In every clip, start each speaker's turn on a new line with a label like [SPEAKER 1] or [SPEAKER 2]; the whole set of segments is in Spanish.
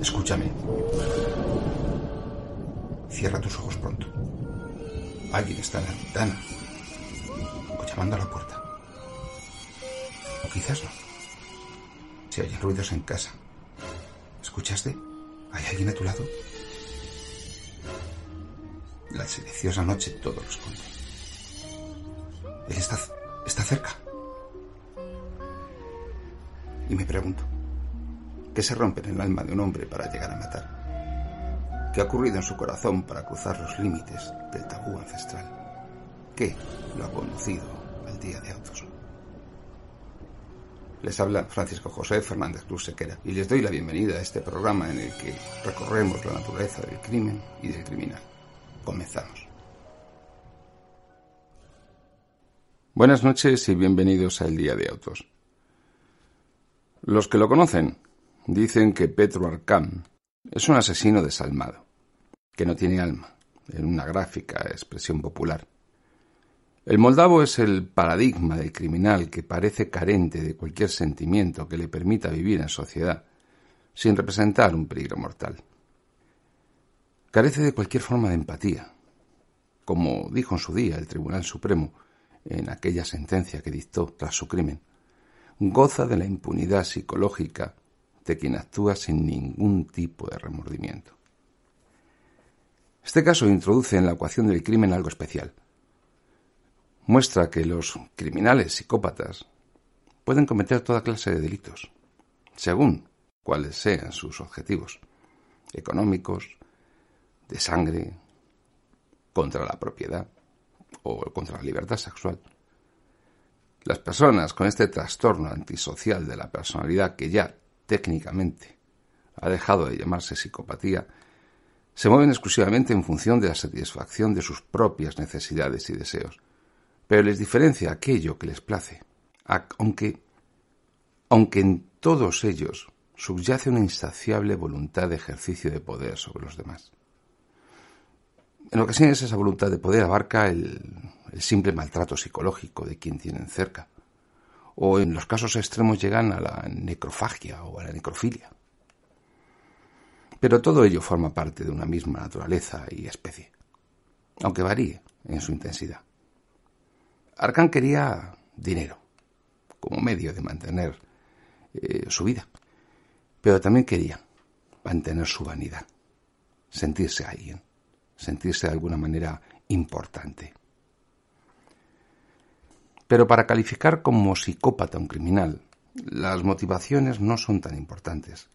[SPEAKER 1] Escúchame. Cierra tus ojos pronto. Alguien está en la ventana. O llamando a la puerta. O quizás no. Si hay ruidos en casa. ¿Escuchaste? ¿Hay alguien a tu lado? La silenciosa noche todo lo esconde. Él está, está cerca. Y me pregunto, ¿qué se rompe en el alma de un hombre para llegar a matar? ¿Qué ha ocurrido en su corazón para cruzar los límites del tabú ancestral? ¿Qué lo ha conducido al día de autos? Les habla Francisco José Fernández Cruz Sequera y les doy la bienvenida a este programa en el que recorremos la naturaleza del crimen y del criminal. Comenzamos. Buenas noches y bienvenidos a El Día de Autos. Los que lo conocen dicen que Petro Arcán es un asesino desalmado, que no tiene alma, en una gráfica expresión popular. El moldavo es el paradigma del criminal que parece carente de cualquier sentimiento que le permita vivir en sociedad, sin representar un peligro mortal. Carece de cualquier forma de empatía, como dijo en su día el Tribunal Supremo en aquella sentencia que dictó tras su crimen goza de la impunidad psicológica de quien actúa sin ningún tipo de remordimiento. Este caso introduce en la ecuación del crimen algo especial. Muestra que los criminales psicópatas pueden cometer toda clase de delitos, según cuáles sean sus objetivos, económicos, de sangre, contra la propiedad o contra la libertad sexual. Las personas con este trastorno antisocial de la personalidad que ya técnicamente ha dejado de llamarse psicopatía, se mueven exclusivamente en función de la satisfacción de sus propias necesidades y deseos, pero les diferencia aquello que les place, aunque, aunque en todos ellos subyace una insaciable voluntad de ejercicio de poder sobre los demás. En ocasiones esa voluntad de poder abarca el, el simple maltrato psicológico de quien tienen cerca, o en los casos extremos llegan a la necrofagia o a la necrofilia. Pero todo ello forma parte de una misma naturaleza y especie, aunque varíe en su intensidad. Arcán quería dinero como medio de mantener eh, su vida, pero también quería mantener su vanidad, sentirse alguien, sentirse de alguna manera importante. Pero para calificar como psicópata un criminal, las motivaciones no son tan importantes.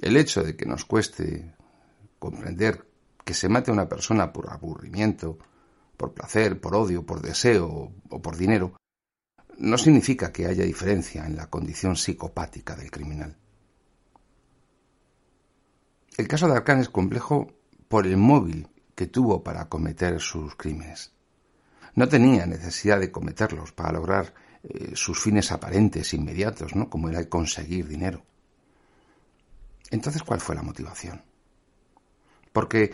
[SPEAKER 1] El hecho de que nos cueste comprender que se mate a una persona por aburrimiento, por placer, por odio, por deseo o por dinero, no significa que haya diferencia en la condición psicopática del criminal. El caso de Arcán es complejo por el móvil que tuvo para cometer sus crímenes. No tenía necesidad de cometerlos para lograr eh, sus fines aparentes, inmediatos, ¿no? como era el conseguir dinero. Entonces, ¿cuál fue la motivación? Porque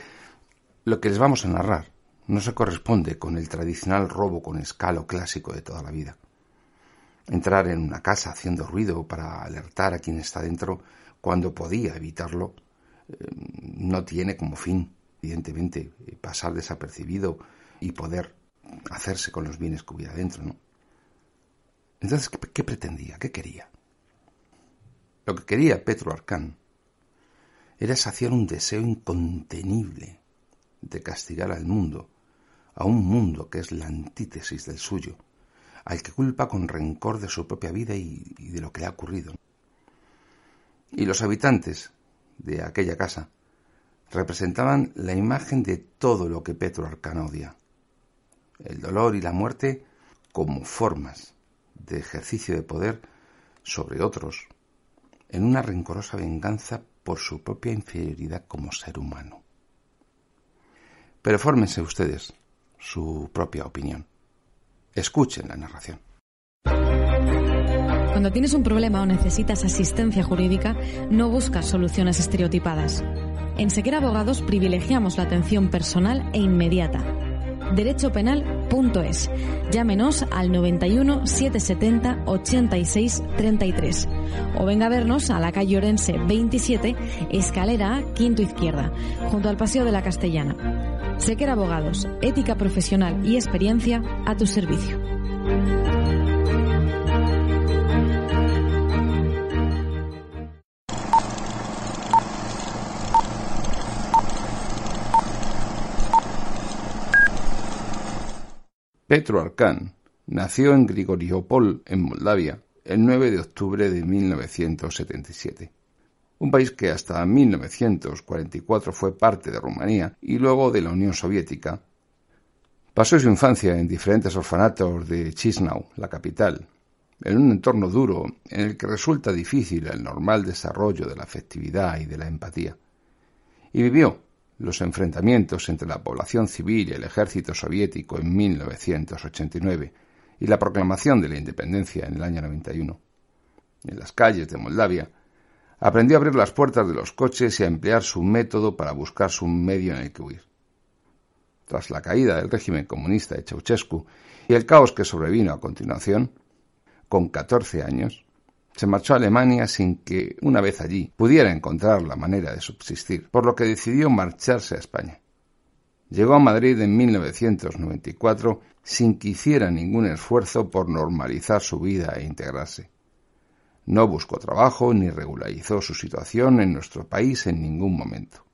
[SPEAKER 1] lo que les vamos a narrar no se corresponde con el tradicional robo con escalo clásico de toda la vida. Entrar en una casa haciendo ruido para alertar a quien está dentro cuando podía evitarlo eh, no tiene como fin, evidentemente, pasar desapercibido y poder hacerse con los bienes que hubiera dentro, ¿no? Entonces, ¿qué, pretendía? ¿Qué quería? Lo que quería Petro Arcán era saciar un deseo incontenible de castigar al mundo, a un mundo que es la antítesis del suyo, al que culpa con rencor de su propia vida y, de lo que le ha ocurrido. Y los habitantes de aquella casa representaban la imagen de todo lo que Petro Arcán odia el dolor y la muerte como formas de ejercicio de poder sobre otros, en una rencorosa venganza por su propia inferioridad como ser humano. Pero fórmense ustedes su propia opinión. Escuchen la narración.
[SPEAKER 2] Cuando tienes un problema o necesitas asistencia jurídica, no buscas soluciones estereotipadas. En Sequera Abogados privilegiamos la atención personal e inmediata. Derechopenal.es. Llámenos al 91 770 86 33 o venga a vernos a la calle Orense 27, escalera A, quinto izquierda, junto al Paseo de la Castellana. Sequera Abogados, ética profesional y experiencia a tu servicio.
[SPEAKER 1] Petro Arcán nació en Grigoriopol, en Moldavia, el 9 de octubre de 1977. Un país que hasta 1944 fue parte de Rumanía y luego de la Unión Soviética. Pasó su infancia en diferentes orfanatos de Chisinau, la capital, en un entorno duro en el que resulta difícil el normal desarrollo de la afectividad y de la empatía. Y vivió los enfrentamientos entre la población civil y el ejército soviético en 1989 y la proclamación de la independencia en el año 91. En las calles de Moldavia, aprendió a abrir las puertas de los coches y a emplear su método para buscar su medio en el que huir. Tras la caída del régimen comunista de Ceausescu y el caos que sobrevino a continuación, con 14 años, se marchó a Alemania sin que, una vez allí, pudiera encontrar la manera de subsistir, por lo que decidió marcharse a España. Llegó a Madrid en 1994 sin que hiciera ningún esfuerzo por normalizar su vida e integrarse. No buscó trabajo ni regularizó su situación en nuestro país en ningún momento.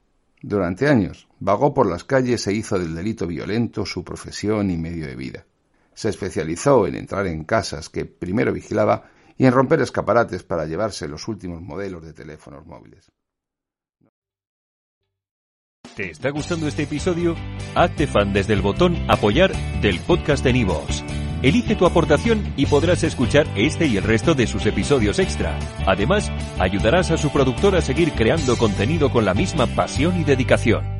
[SPEAKER 1] Durante años vagó por las calles e hizo del delito violento su profesión y medio de vida. Se especializó en entrar en casas que primero vigilaba y en romper escaparates para llevarse los últimos modelos de teléfonos móviles.
[SPEAKER 3] ¿Te está gustando este episodio? Hazte fan desde el botón Apoyar del podcast de Nivos. Elige tu aportación y podrás escuchar este y el resto de sus episodios extra. Además, ayudarás a su productor a seguir creando contenido con la misma pasión y dedicación.